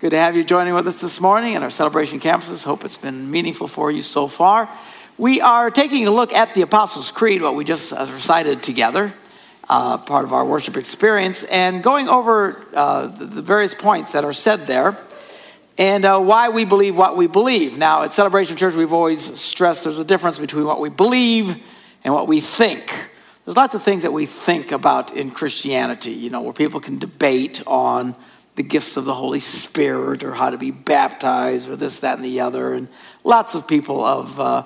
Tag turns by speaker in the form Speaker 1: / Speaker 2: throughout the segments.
Speaker 1: Good to have you joining with us this morning in our celebration campuses. Hope it's been meaningful for you so far. We are taking a look at the Apostles' Creed, what we just uh, recited together, uh, part of our worship experience, and going over uh, the various points that are said there and uh, why we believe what we believe. Now, at Celebration Church, we've always stressed there's a difference between what we believe and what we think. There's lots of things that we think about in Christianity, you know, where people can debate on the gifts of the Holy Spirit or how to be baptized or this, that, and the other. And lots of people of uh,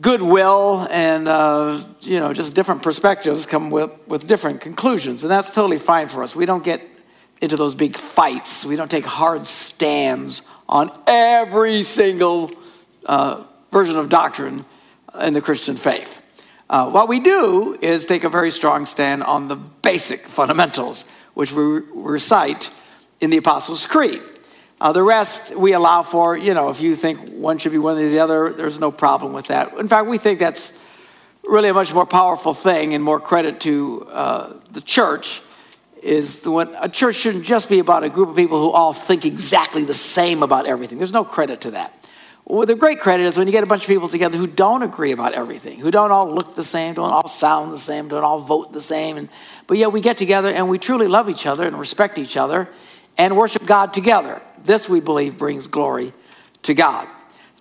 Speaker 1: goodwill and, uh, you know, just different perspectives come with, with different conclusions. And that's totally fine for us. We don't get into those big fights, we don't take hard stands on every single uh, version of doctrine in the Christian faith. Uh, what we do is take a very strong stand on the basic fundamentals, which we recite in the Apostles' Creed. Uh, the rest we allow for, you know, if you think one should be one or the other, there's no problem with that. In fact, we think that's really a much more powerful thing and more credit to uh, the church is the one, a church shouldn't just be about a group of people who all think exactly the same about everything. There's no credit to that. Well, the great credit is when you get a bunch of people together who don't agree about everything, who don't all look the same, don't all sound the same, don't all vote the same. And, but yet we get together and we truly love each other and respect each other and worship God together. This, we believe, brings glory to God.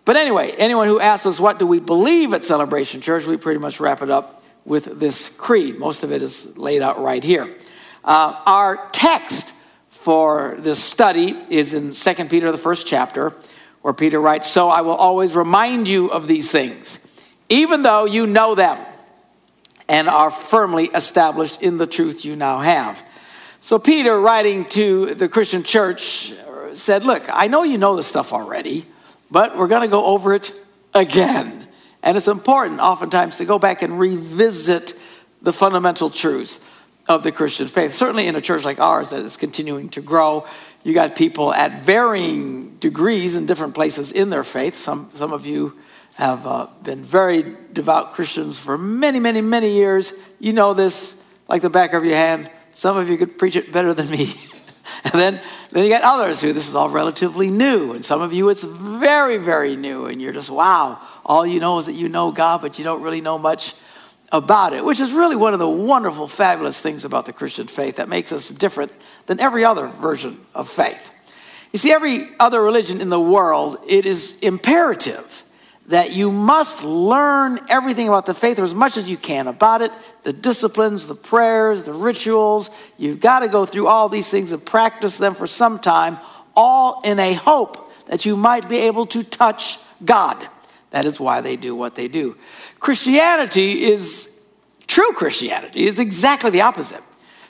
Speaker 1: But anyway, anyone who asks us, what do we believe at Celebration Church, we pretty much wrap it up with this creed. Most of it is laid out right here. Uh, our text for this study is in 2 Peter, the first chapter where Peter writes, So I will always remind you of these things, even though you know them and are firmly established in the truth you now have. So, Peter, writing to the Christian church, said, Look, I know you know this stuff already, but we're going to go over it again. And it's important, oftentimes, to go back and revisit the fundamental truths of the Christian faith. Certainly in a church like ours that is continuing to grow, you got people at varying degrees in different places in their faith. Some, some of you have uh, been very devout Christians for many, many, many years. You know this like the back of your hand. Some of you could preach it better than me. and then, then you got others who this is all relatively new. And some of you it's very, very new. And you're just, wow, all you know is that you know God, but you don't really know much about it, which is really one of the wonderful, fabulous things about the Christian faith that makes us different than every other version of faith. You see, every other religion in the world, it is imperative that you must learn everything about the faith or as much as you can about it the disciplines, the prayers, the rituals. You've got to go through all these things and practice them for some time, all in a hope that you might be able to touch God. That is why they do what they do. Christianity is true Christianity is exactly the opposite.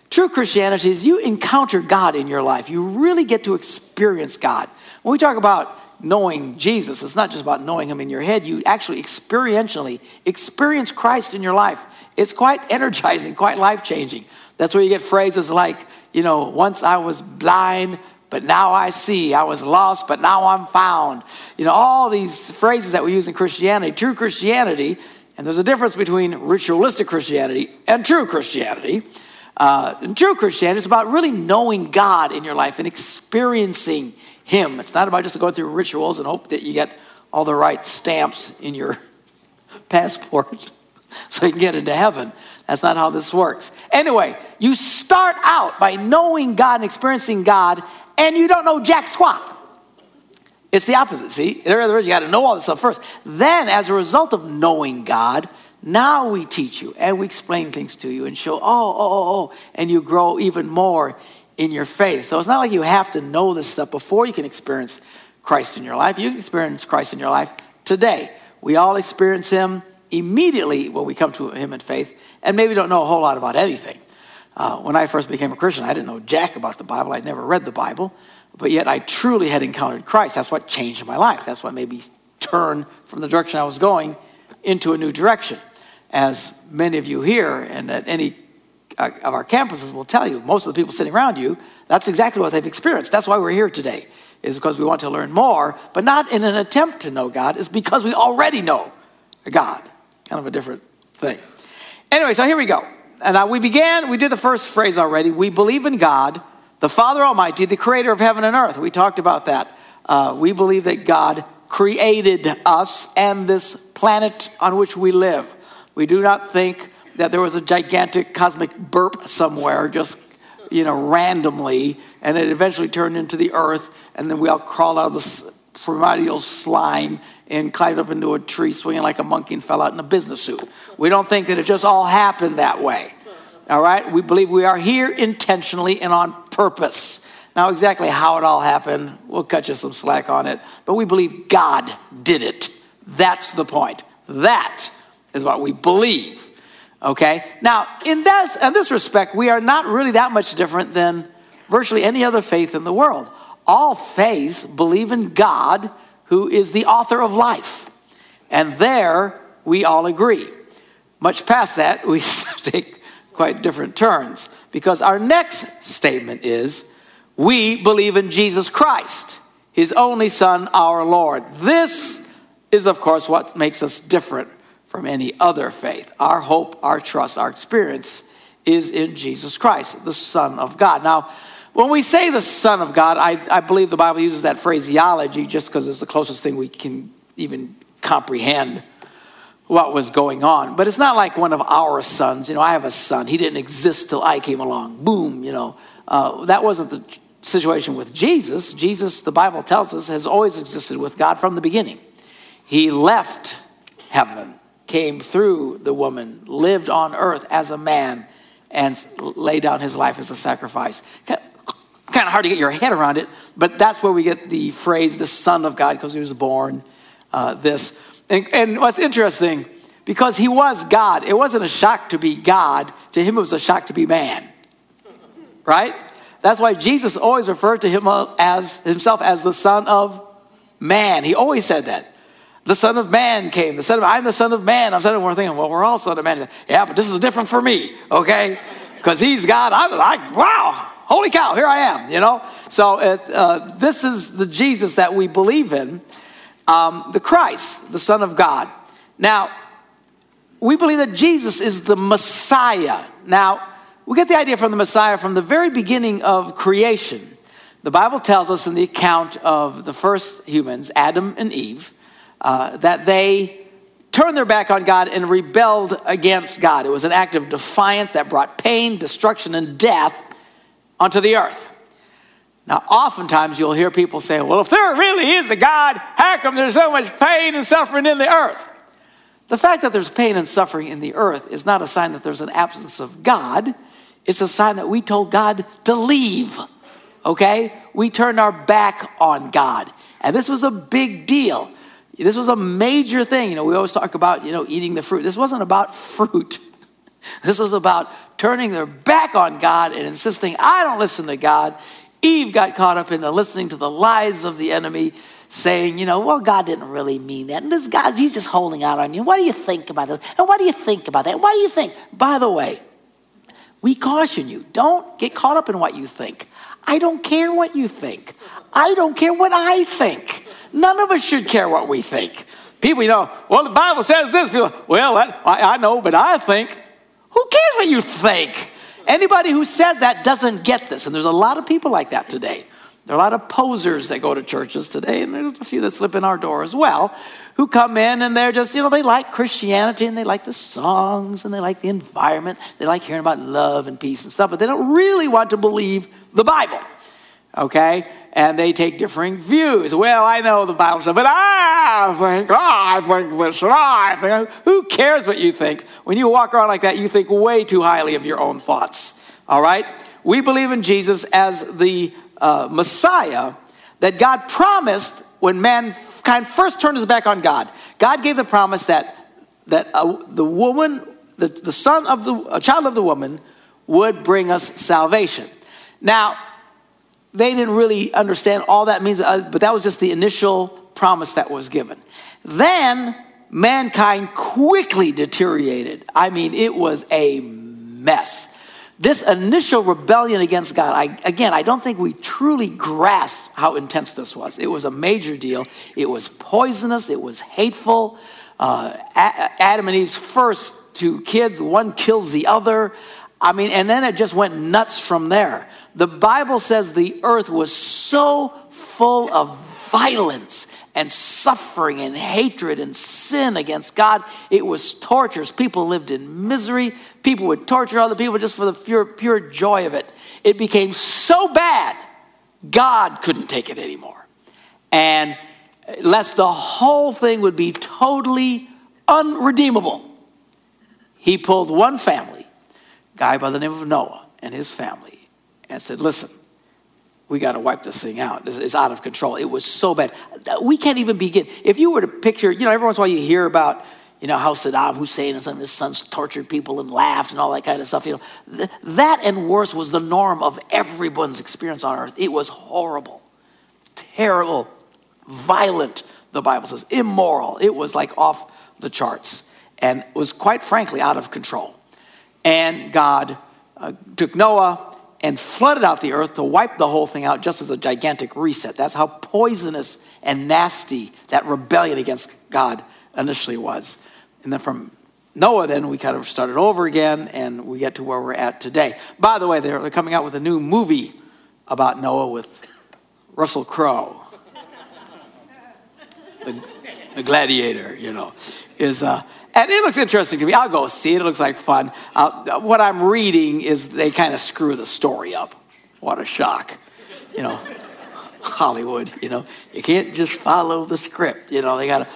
Speaker 1: True Christianity is you encounter God in your life. You really get to experience God. When we talk about knowing Jesus, it's not just about knowing him in your head. You actually experientially experience Christ in your life. It's quite energizing, quite life changing. That's where you get phrases like, you know, once I was blind, but now I see. I was lost, but now I'm found. You know, all these phrases that we use in Christianity, true Christianity and there's a difference between ritualistic Christianity and true Christianity. Uh, and true Christianity is about really knowing God in your life and experiencing Him. It's not about just going through rituals and hope that you get all the right stamps in your passport so you can get into heaven. That's not how this works. Anyway, you start out by knowing God and experiencing God, and you don't know jack squat. It's the opposite, see? In other words, you got to know all this stuff first. Then, as a result of knowing God, now we teach you and we explain things to you and show, oh, oh, oh, oh, and you grow even more in your faith. So it's not like you have to know this stuff before you can experience Christ in your life. You can experience Christ in your life today. We all experience Him immediately when we come to Him in faith, and maybe don't know a whole lot about anything. Uh, when I first became a Christian, I didn't know jack about the Bible. I'd never read the Bible but yet I truly had encountered Christ. That's what changed my life. That's what made me turn from the direction I was going into a new direction. As many of you here and at any of our campuses will tell you, most of the people sitting around you, that's exactly what they've experienced. That's why we're here today, is because we want to learn more, but not in an attempt to know God, it's because we already know God. Kind of a different thing. Anyway, so here we go. And now we began, we did the first phrase already. We believe in God, The Father Almighty, the creator of heaven and earth. We talked about that. Uh, we believe that God created us and this planet on which we live. We do not think that there was a gigantic cosmic burp somewhere, just you know, randomly, and it eventually turned into the earth, and then we all crawled out of the primordial slime and climbed up into a tree swinging like a monkey and fell out in a business suit. We don't think that it just all happened that way. All right? We believe we are here intentionally and on purpose. Now, exactly how it all happened, we'll cut you some slack on it, but we believe God did it. That's the point. That is what we believe. Okay? Now, in this, in this respect, we are not really that much different than virtually any other faith in the world. All faiths believe in God, who is the author of life. And there we all agree. Much past that, we take quite different turns because our next statement is we believe in Jesus Christ, his only Son, our Lord. This is, of course, what makes us different from any other faith. Our hope, our trust, our experience is in Jesus Christ, the Son of God. Now, when we say the Son of God, I, I believe the Bible uses that phraseology just because it's the closest thing we can even comprehend what was going on. But it's not like one of our sons. You know, I have a son. He didn't exist till I came along. Boom, you know. Uh, that wasn't the situation with Jesus. Jesus, the Bible tells us, has always existed with God from the beginning. He left heaven came through the woman, lived on earth as a man, and laid down his life as a sacrifice. Kind of hard to get your head around it, but that's where we get the phrase the Son of God, because he was born uh, this. And, and what's interesting, because he was God, it wasn't a shock to be God. To him, it was a shock to be man. Right? That's why Jesus always referred to him as himself as the Son of Man. He always said that. The Son of Man came. The Son of I'm the Son of Man. I'm sitting there thinking, well, we're all Son of Man. Said, yeah, but this is different for me, okay? Because he's God. I'm like, wow, holy cow, here I am. You know. So it, uh, this is the Jesus that we believe in, um, the Christ, the Son of God. Now, we believe that Jesus is the Messiah. Now, we get the idea from the Messiah from the very beginning of creation. The Bible tells us in the account of the first humans, Adam and Eve uh, that they turned their back on God and rebelled against God. It was an act of defiance that brought pain, destruction, and death onto the earth. Now, oftentimes you'll hear people say, well, if there really is a God, how come there's so much pain and suffering in the earth? The fact that there's pain and suffering in the earth is not a sign that there's an absence of God. It's a sign that we told God to leave. Okay? We turned our back on God. And this was a big deal. This was a major thing. You know, we always talk about, you know, eating the fruit. This wasn't about fruit. This was about turning their back on God and insisting, I don't listen to God. Eve got caught up in the listening to the lies of the enemy, saying, you know, well, God didn't really mean that. And this God, he's just holding out on you. What do you think about this? And what do you think about that? What do you think? By the way, we caution you don't get caught up in what you think. I don't care what you think. I don't care what I think. None of us should care what we think. People, you know, well, the Bible says this. People, well, I, I know, but I think. Who cares what you think? Anybody who says that doesn't get this. And there's a lot of people like that today. There are a lot of posers that go to churches today, and there's a few that slip in our door as well, who come in and they're just, you know, they like Christianity and they like the songs and they like the environment. They like hearing about love and peace and stuff, but they don't really want to believe the Bible. Okay? And they take differing views. Well, I know the Bible says, but I think, I think this, and I think. Who cares what you think? When you walk around like that, you think way too highly of your own thoughts. All right? We believe in Jesus as the uh, Messiah that God promised when mankind first turned his back on God. God gave the promise that, that uh, the woman, the, the son of the, a child of the woman, would bring us salvation. Now, they didn't really understand all that means, uh, but that was just the initial promise that was given. Then mankind quickly deteriorated. I mean, it was a mess. This initial rebellion against God, I, again, I don't think we truly grasped how intense this was. It was a major deal. It was poisonous, it was hateful. Uh, Adam and Eve's first two kids, one kills the other. I mean, and then it just went nuts from there. The Bible says the earth was so full of violence and suffering and hatred and sin against God. It was tortures. People lived in misery. People would torture other people just for the pure, pure joy of it. It became so bad, God couldn't take it anymore. And lest the whole thing would be totally unredeemable, he pulled one family, guy by the name of Noah and his family, and said, Listen, we got to wipe this thing out. It's, it's, out of control. It was so bad. We can't even begin. If you were to picture, you know, every once in a while you hear about, you know, how Saddam Hussein and some of his sons tortured people and laughed and all that kind of stuff. You know, th- that and worse was the norm of everyone's experience on earth. It was horrible, terrible, violent, the Bible says, immoral. It was like off the charts and was quite frankly out of control. And God uh, took Noah and flooded out the earth to wipe the whole thing out just as a gigantic reset. That's how poisonous and nasty that rebellion against God initially was. And then from Noah, then we kind of started over again and we get to where we're at today. By the way, they're, coming out with a new movie about Noah with Russell Crowe. The, the gladiator, you know, is uh, and it looks interesting to me. I'll go see it. It looks like fun. Uh, what I'm reading is they kind of screw the story up. What a shock. You know, Hollywood, you know, you can't just follow the script. You know, they got to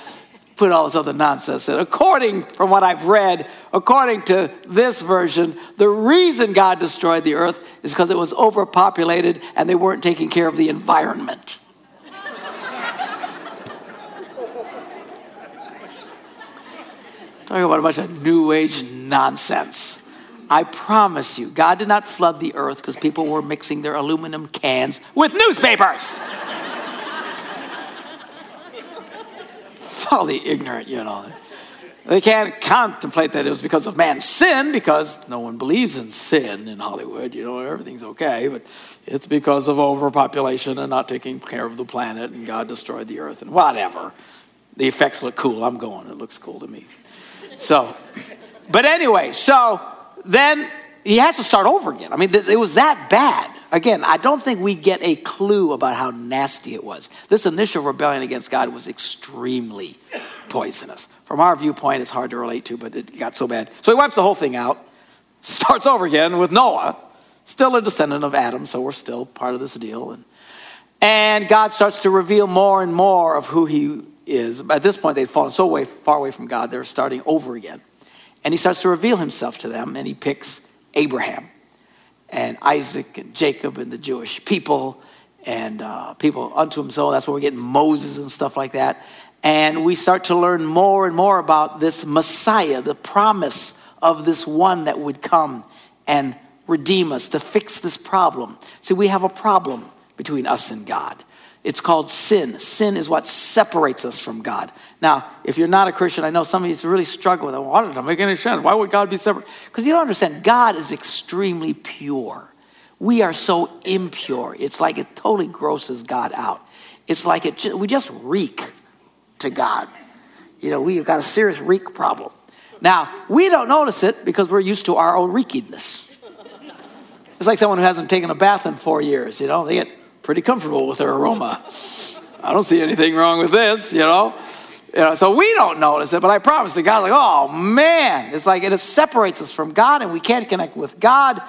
Speaker 1: put all this other nonsense in. According, from what I've read, according to this version, the reason God destroyed the earth is because it was overpopulated and they weren't taking care of the environment. Talking about a bunch of new age nonsense. I promise you, God did not flood the earth because people were mixing their aluminum cans with newspapers. Folly ignorant, you know. They can't contemplate that it was because of man's sin because no one believes in sin in Hollywood. You know, everything's okay, but it's because of overpopulation and not taking care of the planet and God destroyed the earth and whatever. The effects look cool. I'm going. It looks cool to me. So, but anyway, so then he has to start over again. I mean, it was that bad. Again, I don't think we get a clue about how nasty it was. This initial rebellion against God was extremely poisonous. From our viewpoint, it's hard to relate to, but it got so bad. So he wipes the whole thing out, starts over again with Noah, still a descendant of Adam, so we're still part of this deal. And, and God starts to reveal more and more of who he is at this point they'd fallen so way, far away from God, they're starting over again. And he starts to reveal himself to them, and he picks Abraham and Isaac and Jacob and the Jewish people and uh, people unto himself. That's where we get Moses and stuff like that. And we start to learn more and more about this Messiah, the promise of this one that would come and redeem us to fix this problem. See, we have a problem between us and God. It's called sin. Sin is what separates us from God. Now, if you're not a Christian, I know some of you really struggle with it. Why does that make any sense? Why would God be separate? Because you don't understand. God is extremely pure. We are so impure. It's like it totally grosses God out. It's like it, we just reek to God. You know, we've got a serious reek problem. Now, we don't notice it because we're used to our own reekiness. It's like someone who hasn't taken a bath in four years, you know, they get pretty comfortable with their aroma. I don't see anything wrong with this, you know. You know, so we don't notice it, but I promise the God, like, oh man, it's like it separates us from God and we can't connect with God.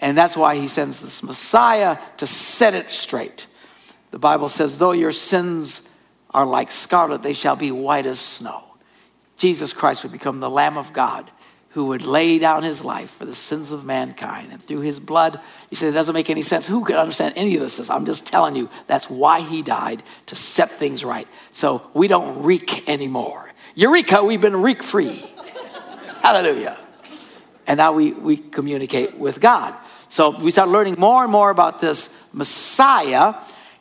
Speaker 1: And that's why he sends this Messiah to set it straight. The Bible says, though your sins are like scarlet, they shall be white as snow. Jesus Christ would become the Lamb of God who would lay down his life for the sins of mankind. And through his blood, he said, it doesn't make any sense. Who could understand any of this? I'm just telling you, that's why he died, to set things right. So we don't reek anymore. Eureka, we've been reek free. Hallelujah. And now we, we communicate with God. So we start learning more and more about this Messiah.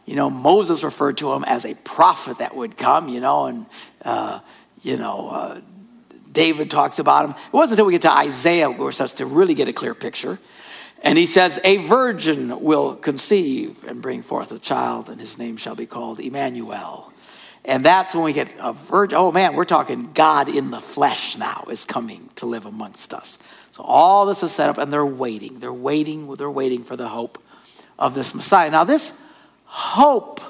Speaker 1: You know, Moses referred to him as a prophet that would come, you know, and, uh, you know, uh, David talks about him. It wasn't until we get to Isaiah where we start to really get a clear picture. And he says, A virgin will conceive and bring forth a child, and his name shall be called Emmanuel. And that's when we get a virgin. Oh man, we're talking God in the flesh now is coming to live amongst us. So all this is set up, and they're waiting. They're waiting. They're waiting for the hope of this Messiah. Now, this hope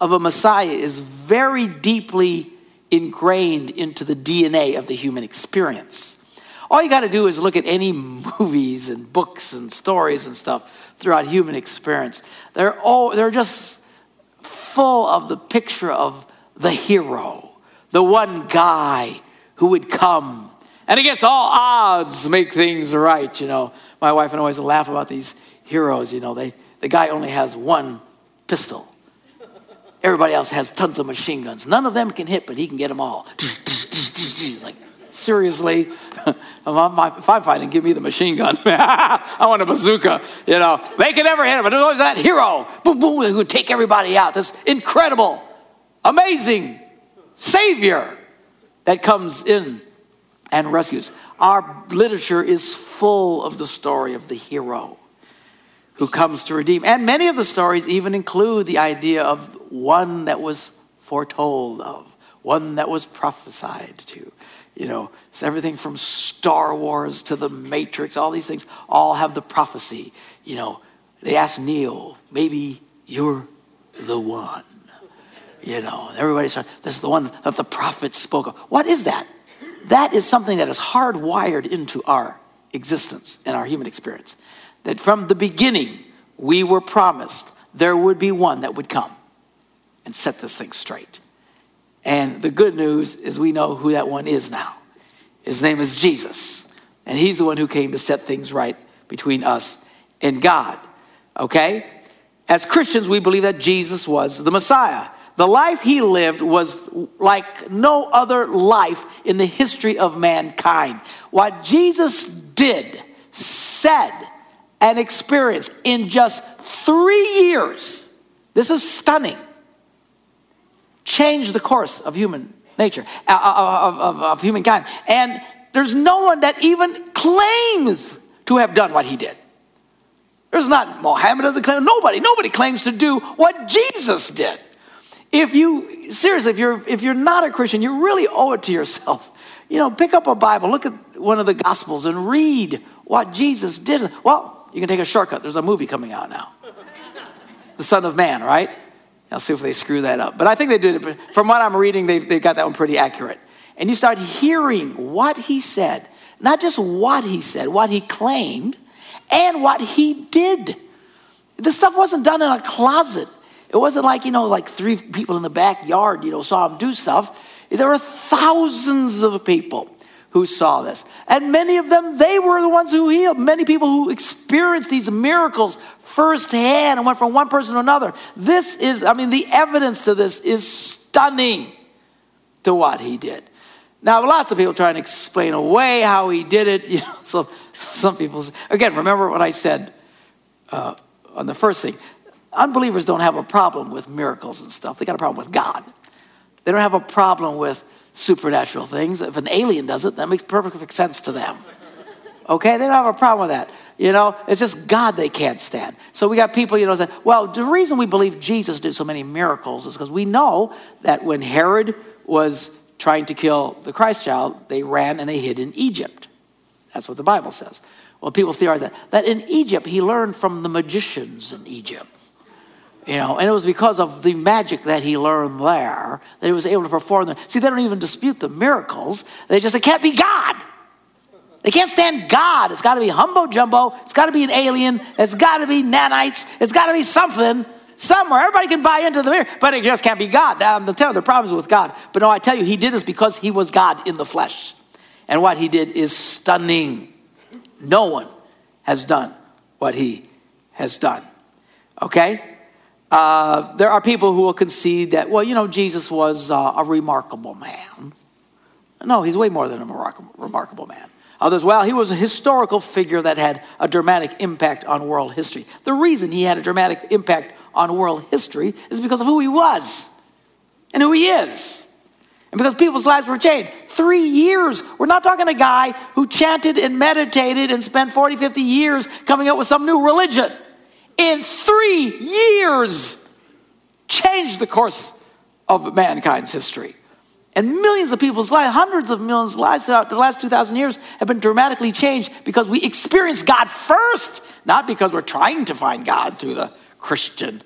Speaker 1: of a Messiah is very deeply ingrained into the DNA of the human experience. All you got to do is look at any movies and books and stories and stuff throughout human experience. They're, all, they're just full of the picture of the hero, the one guy who would come and against all odds make things right. You know, my wife and I always laugh about these heroes. You know, they, the guy only has one pistol. Everybody else has tons of machine guns. None of them can hit, but he can get them all. like, seriously? if I'm fighting, give me the machine gun. I want a bazooka. You know, they can never hit him. But there's always that hero. Boom, boom, who would take everybody out. This incredible, amazing savior that comes in and rescues. Our literature is full of the story of the hero who comes to redeem. And many of the stories even include the idea of one that was foretold of, one that was prophesied to. You know, it's everything from Star Wars to the Matrix, all these things all have the prophecy. You know, they ask Neo, maybe you're the one. You know, everybody everybody's this is the one that the prophet spoke of. What is that? That is something that is hardwired into our existence and our human experience that from the beginning we were promised there would be one that would come and set this thing straight. And the good news is we know who that one is now. His name is Jesus. And he's the one who came to set things right between us and God. Okay? As Christians, we believe that Jesus was the Messiah. The life he lived was like no other life in the history of mankind. What Jesus did, said, and experienced in just three years, this is stunning, changed the course of human nature, uh, uh, uh, of, of, of humankind. And there's no one that even claims to have done what he did. There's not, Mohammed doesn't claim, nobody, nobody claims to do what Jesus did. If you, seriously, if you're, if you're not a Christian, you really owe it to yourself. You know, pick up a Bible, look at one of the Gospels and read what Jesus did. Well, you can take a shortcut. There's a movie coming out now. the Son of Man, right? I'll see if they screw that up. But I think they did it. From what I'm reading, they, they got that one pretty accurate. And you start hearing what he said, not just what he said, what he claimed, and what he did. This stuff wasn't done in a closet. It wasn't like, you know, like three people in the backyard, you know, saw him do stuff. There were thousands of people who saw this. And many of them, they were the ones who healed. Many people who experienced these miracles firsthand and went from one person to another. This is, I mean, the evidence to this is stunning to what he did. Now, lots of people try and explain away how he did it. You know, so some people, again, remember what I said uh, on the first thing. Unbelievers don't have a problem with miracles and stuff. They got a problem with God. They don't have a problem with supernatural things. If an alien does it, that makes perfect sense to them. Okay, they don't have a problem with that. You know, it's just God they can't stand. So we got people, you know, that, well, the reason we believe Jesus did so many miracles is because we know that when Herod was trying to kill the Christ child, they ran and they hid in Egypt. That's what the Bible says. Well, people theorize that, that in Egypt, he learned from the magicians in Egypt. You know, and it was because of the magic that he learned there that he was able to perform them. See, they don't even dispute the miracles. They just, it can't be God. They can't stand God. It's got to be humbo jumbo. It's got to be an alien. It's got to be nanites. It's got to be something somewhere. Everybody can buy into the mirror, but it just can't be God. I'm telling you, the problems with God. But no, I tell you, he did this because he was God in the flesh. And what he did is stunning. No one has done what he has done. Okay? Uh, there are people who will concede that, well, you know, Jesus was uh, a remarkable man. No, he's way more than a remarkable man. Others, well, he was a historical figure that had a dramatic impact on world history. The reason he had a dramatic impact on world history is because of who he was and who he is. And because people's lives were changed. Three years. We're not talking a guy who chanted and meditated and spent 40, 50 years coming up with some new religion in three years changed the course of mankind's history. And millions of people's lives, hundreds of millions of lives throughout the last 2,000 years have been dramatically changed because we experienced God first, not because we're trying to find God through the Christian,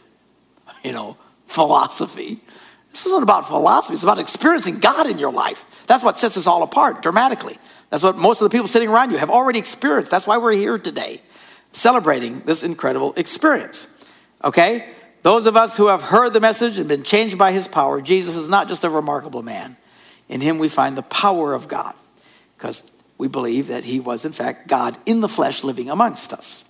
Speaker 1: you know, philosophy. This isn't about philosophy, it's about experiencing God in your life. That's what sets us all apart dramatically. That's what most of the people sitting around you have already experienced. That's why we're here today, celebrating this incredible experience. Okay? Those of us who have heard the message and been changed by his power, Jesus is not just a remarkable man. In him we find the power of God because we believe that he was, in fact, God in the flesh living amongst us.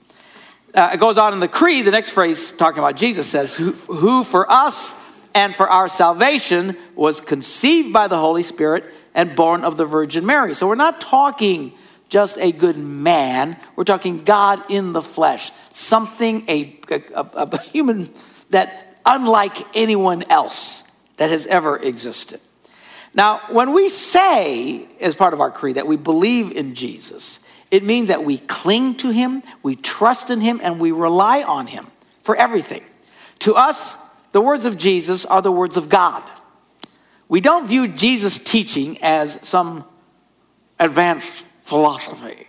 Speaker 1: Uh, it goes on in the creed, the next phrase talking about Jesus says, who, who for us and for our salvation was conceived by the Holy Spirit and born of the Virgin Mary. So we're not talking just a good man, we're talking God in the flesh, something, a, a, a human that unlike anyone else that has ever existed. Now, when we say, as part of our creed, that we believe in Jesus, it means that we cling to him, we trust in him, and we rely on him for everything. To us, the words of Jesus are the words of God. We don't view Jesus' teaching as some advanced philosophy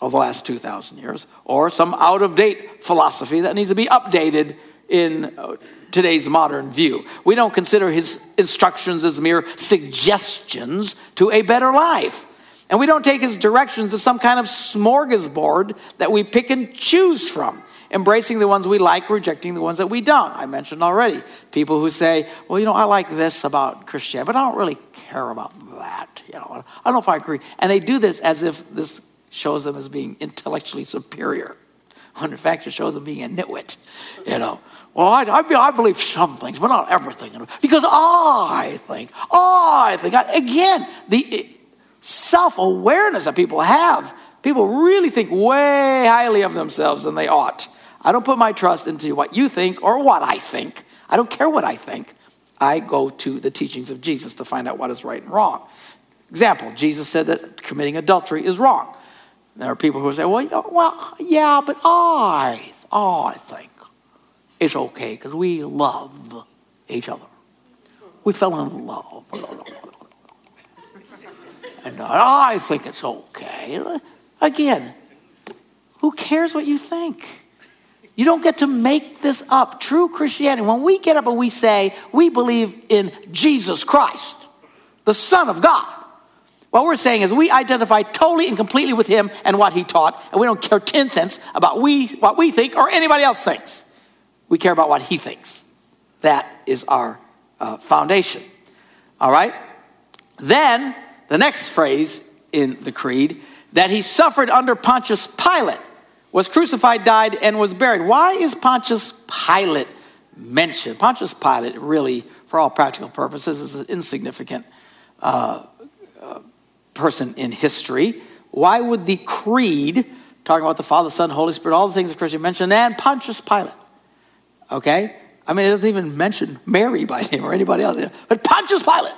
Speaker 1: of the last 2,000 years or some out of date philosophy that needs to be updated in uh, today's modern view. We don't consider his instructions as mere suggestions to a better life. And we don't take his directions as some kind of smorgasbord that we pick and choose from, embracing the ones we like, rejecting the ones that we don't. I mentioned already people who say, well, you know, I like this about Christianity, but I don't really care about that. You know, I don't know if I agree. And they do this as if this shows them as being intellectually superior, when in fact it shows them being a nitwit, you know. Well, I, I, I, believe some things, but not everything. Because I think, I think, again, the eh, self awareness that people have, people really think way highly of themselves than they ought. I don't put my trust into what you think or what I think. I don't care what I think. I go to the teachings of Jesus to find out what is right and wrong. Example, Jesus said that committing adultery is wrong. There are people who say, well, well yeah, but I, I think it's okay because we love each other. We fell in love. And I think it's okay. Again, who cares what you think? You don't get to make this up. True Christianity, when we get up and we say we believe in Jesus Christ, the Son of God, what we're saying is we identify totally and completely with Him and what He taught, and we don't care 10 cents about we, what we think or anybody else thinks. We care about what he thinks. That is our uh, foundation. All right? Then, the next phrase in the creed that he suffered under Pontius Pilate, was crucified, died, and was buried. Why is Pontius Pilate mentioned? Pontius Pilate, really, for all practical purposes, is an insignificant uh, uh, person in history. Why would the creed, talking about the Father, Son, Holy Spirit, all the things of Christian mentioned, and Pontius Pilate? Okay? I mean, it doesn't even mention Mary by name or anybody else. But Pontius Pilate,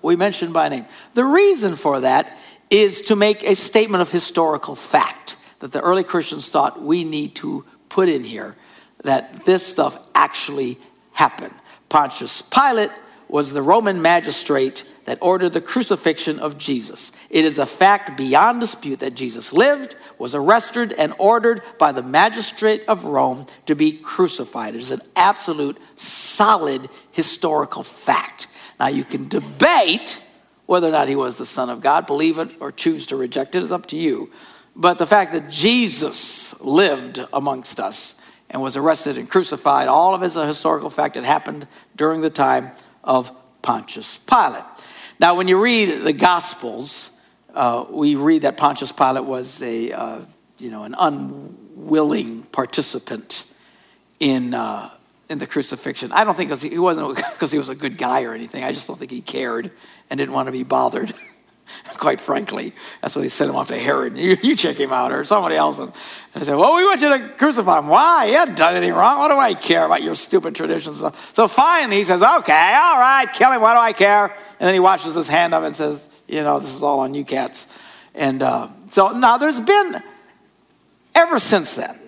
Speaker 1: we mention by name. The reason for that is to make a statement of historical fact that the early Christians thought we need to put in here that this stuff actually happened. Pontius Pilate was the Roman magistrate that ordered the crucifixion of Jesus. It is a fact beyond dispute that Jesus lived, was arrested, and ordered by the magistrate of Rome to be crucified. It is an absolute, solid historical fact. Now, you can debate whether or not he was the Son of God, believe it or choose to reject it. it is up to you. But the fact that Jesus lived amongst us and was arrested and crucified, all of it is a historical fact. It happened during the time of Pontius Pilate. Now, when you read the Gospels, uh, we read that Pontius Pilate was a, uh, you know, an unwilling participant in, uh, in the crucifixion. I don't think he wasn't because he was a good guy or anything. I just don't think he cared and didn't want to be bothered. quite frankly. That's why they sent him off to Herod. You, you check him out or somebody else. And they said, Well, we want you to crucify him. Why? He hadn't done anything wrong. What do I care about your stupid traditions? So finally he says, Okay, all right, kill him. What do I care? And then he washes his hand up and says, You know, this is all on you cats. And uh, so now there's been, ever since then,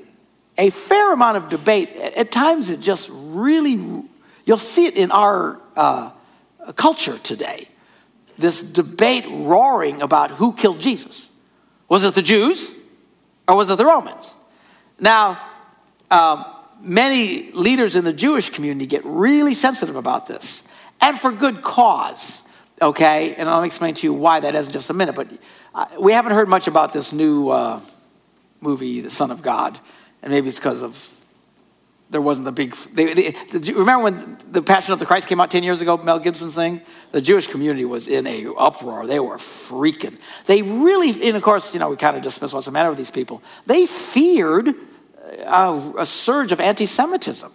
Speaker 1: a fair amount of debate. At times it just really, you'll see it in our uh, culture today this debate roaring about who killed Jesus. Was it the Jews or was it the Romans? Now, um, many leaders in the Jewish community get really sensitive about this, and for good cause, okay? And I'll explain to you why that is in just a minute, but uh, we haven't heard much about this new uh, movie, The Son of God, and maybe it's because of there wasn't the big. They, they, remember when the Passion of the Christ came out ten years ago, Mel Gibson's thing? The Jewish community was in a uproar. They were freaking. They really, and of course, you know, we kind of dismiss what's the matter with these people. They feared uh, a, a surge of anti-Semitism.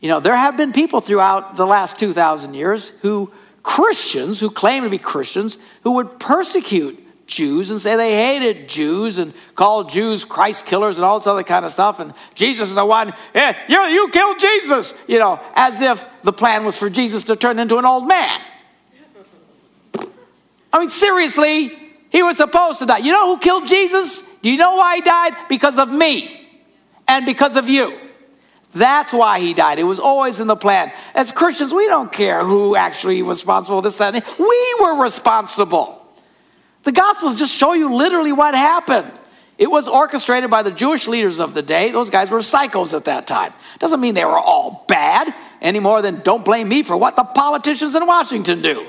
Speaker 1: You know, there have been people throughout the last two thousand years who Christians who claim to be Christians who would persecute Jews and say they hated Jews and called Jews Christ killers and all this other kind of stuff. And Jesus is the one, yeah, you, you killed Jesus, you know, as if the plan was for Jesus to turn into an old man. I mean, seriously, he was supposed to die. You know who killed Jesus? Do you know why he died? Because of me and because of you. That's why he died. It was always in the plan. As Christians, we don't care who actually was responsible, for this, that, and We were responsible. The Gospels just show you literally what happened. It was orchestrated by the Jewish leaders of the day. Those guys were psychos at that time. Doesn't mean they were all bad any more than don't blame me for what the politicians in Washington do.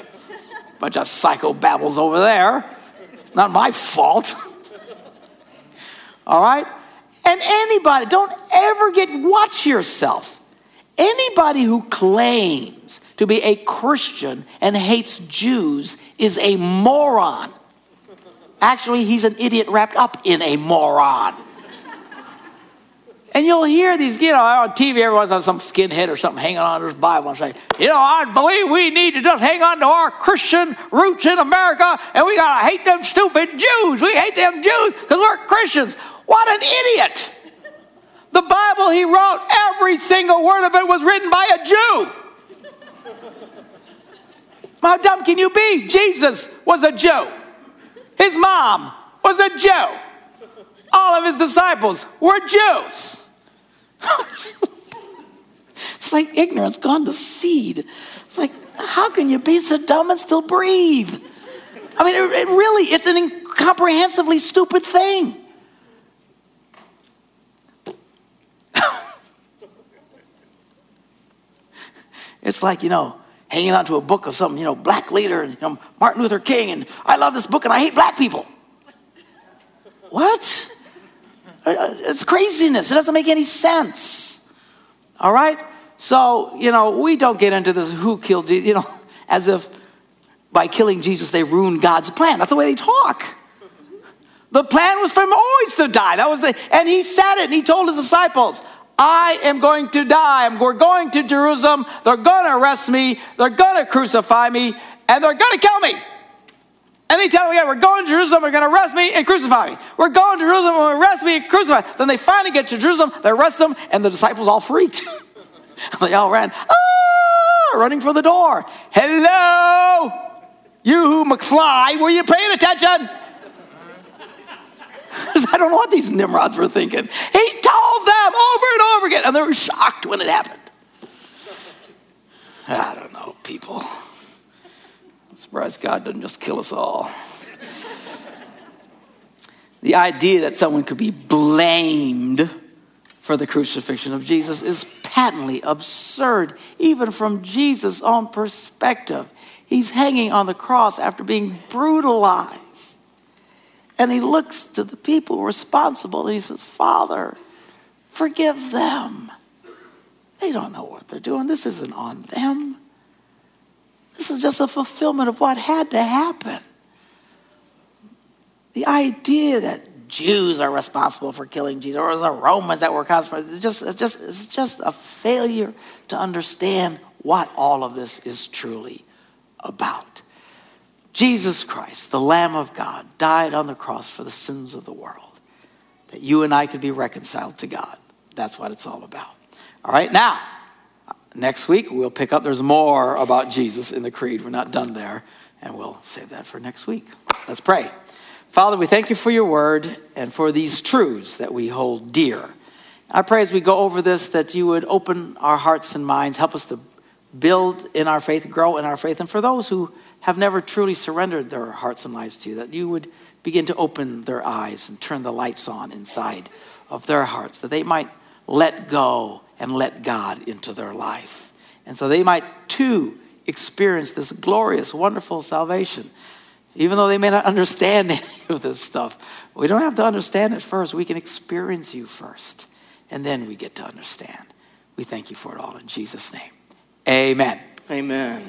Speaker 1: Bunch of psycho babbles over there. Not my fault. all right? And anybody, don't ever get, watch yourself. Anybody who claims to be a Christian and hates Jews is a moron. Actually, he's an idiot wrapped up in a moron. And you'll hear these, you know, on TV, everyone's on some skinhead or something hanging on to his Bible and say, you know, I believe we need to just hang on to our Christian roots in America and we got to hate them stupid Jews. We hate them Jews because we're Christians. What an idiot. The Bible he wrote, every single word of it was written by a Jew. How dumb can you be? Jesus was a Jew. His mom was a Jew. All of his disciples were Jews. it's like ignorance gone to seed. It's like, how can you be so dumb and still breathe? I mean, it, it really, it's an incomprehensibly stupid thing. it's like, you know, hanging on to a book of some, you know, black leader and you know, Martin Luther King, and I love this book and I hate black people. What? Uh, uh, it's craziness. It doesn't make any sense. All right? So, you know, we don't get into this who killed Jesus, you know, as if by killing Jesus they ruined God's plan. That's the way they talk. The plan was for him always to die. That was it. And he said it and he told his disciples, I am going to die. We're going to Jerusalem. They're going to arrest me. They're going to crucify me. And they're going to kill me. And they tell me again, we're going to Jerusalem, we're going to arrest me and crucify me. We're going to Jerusalem, we're going to arrest me and crucify. Then they finally get to Jerusalem, they arrest them, and the disciples all freaked. they all ran, ah, running for the door. Hello, you who McFly, were you paying attention? I don't know what these Nimrods were thinking. He told them over and over again, and they were shocked when it happened. I don't know, people. I'm surprised God doesn't just kill us all. the idea that someone could be blamed for the crucifixion of Jesus is patently absurd, even from Jesus' own perspective. He's hanging on the cross after being brutalized. And he looks to the people responsible and he says, Father, forgive them. They don't know what they're doing. This isn't on them. This is just a fulfillment of what had to happen. The idea that Jews are responsible for killing Jesus, or the Romans that were responsible, it's just, it's, just, it's just a failure to understand what all of this is truly about. Jesus Christ, the Lamb of God, died on the cross for the sins of the world, that you and I could be reconciled to God. That's what it's all about. All right, now, next week we'll pick up. There's more about Jesus in the Creed. We're not done there, and we'll save that for next week. Let's pray. Father, we thank you for your word and for these truths that we hold dear. I pray as we go over this that you would open our hearts and minds, help us to build in our faith, grow in our faith. And for those who have never truly surrendered their hearts and lives to you, that you would begin to open their eyes and turn the lights on inside of their hearts, that they might let go and let God into their life. And so they might too experience this glorious, wonderful salvation. Even though they may not understand any of this stuff, we don't have to understand it first. We can experience you first, and then we get to understand. We thank you for it all in Jesus' name. Amen.
Speaker 2: Amen.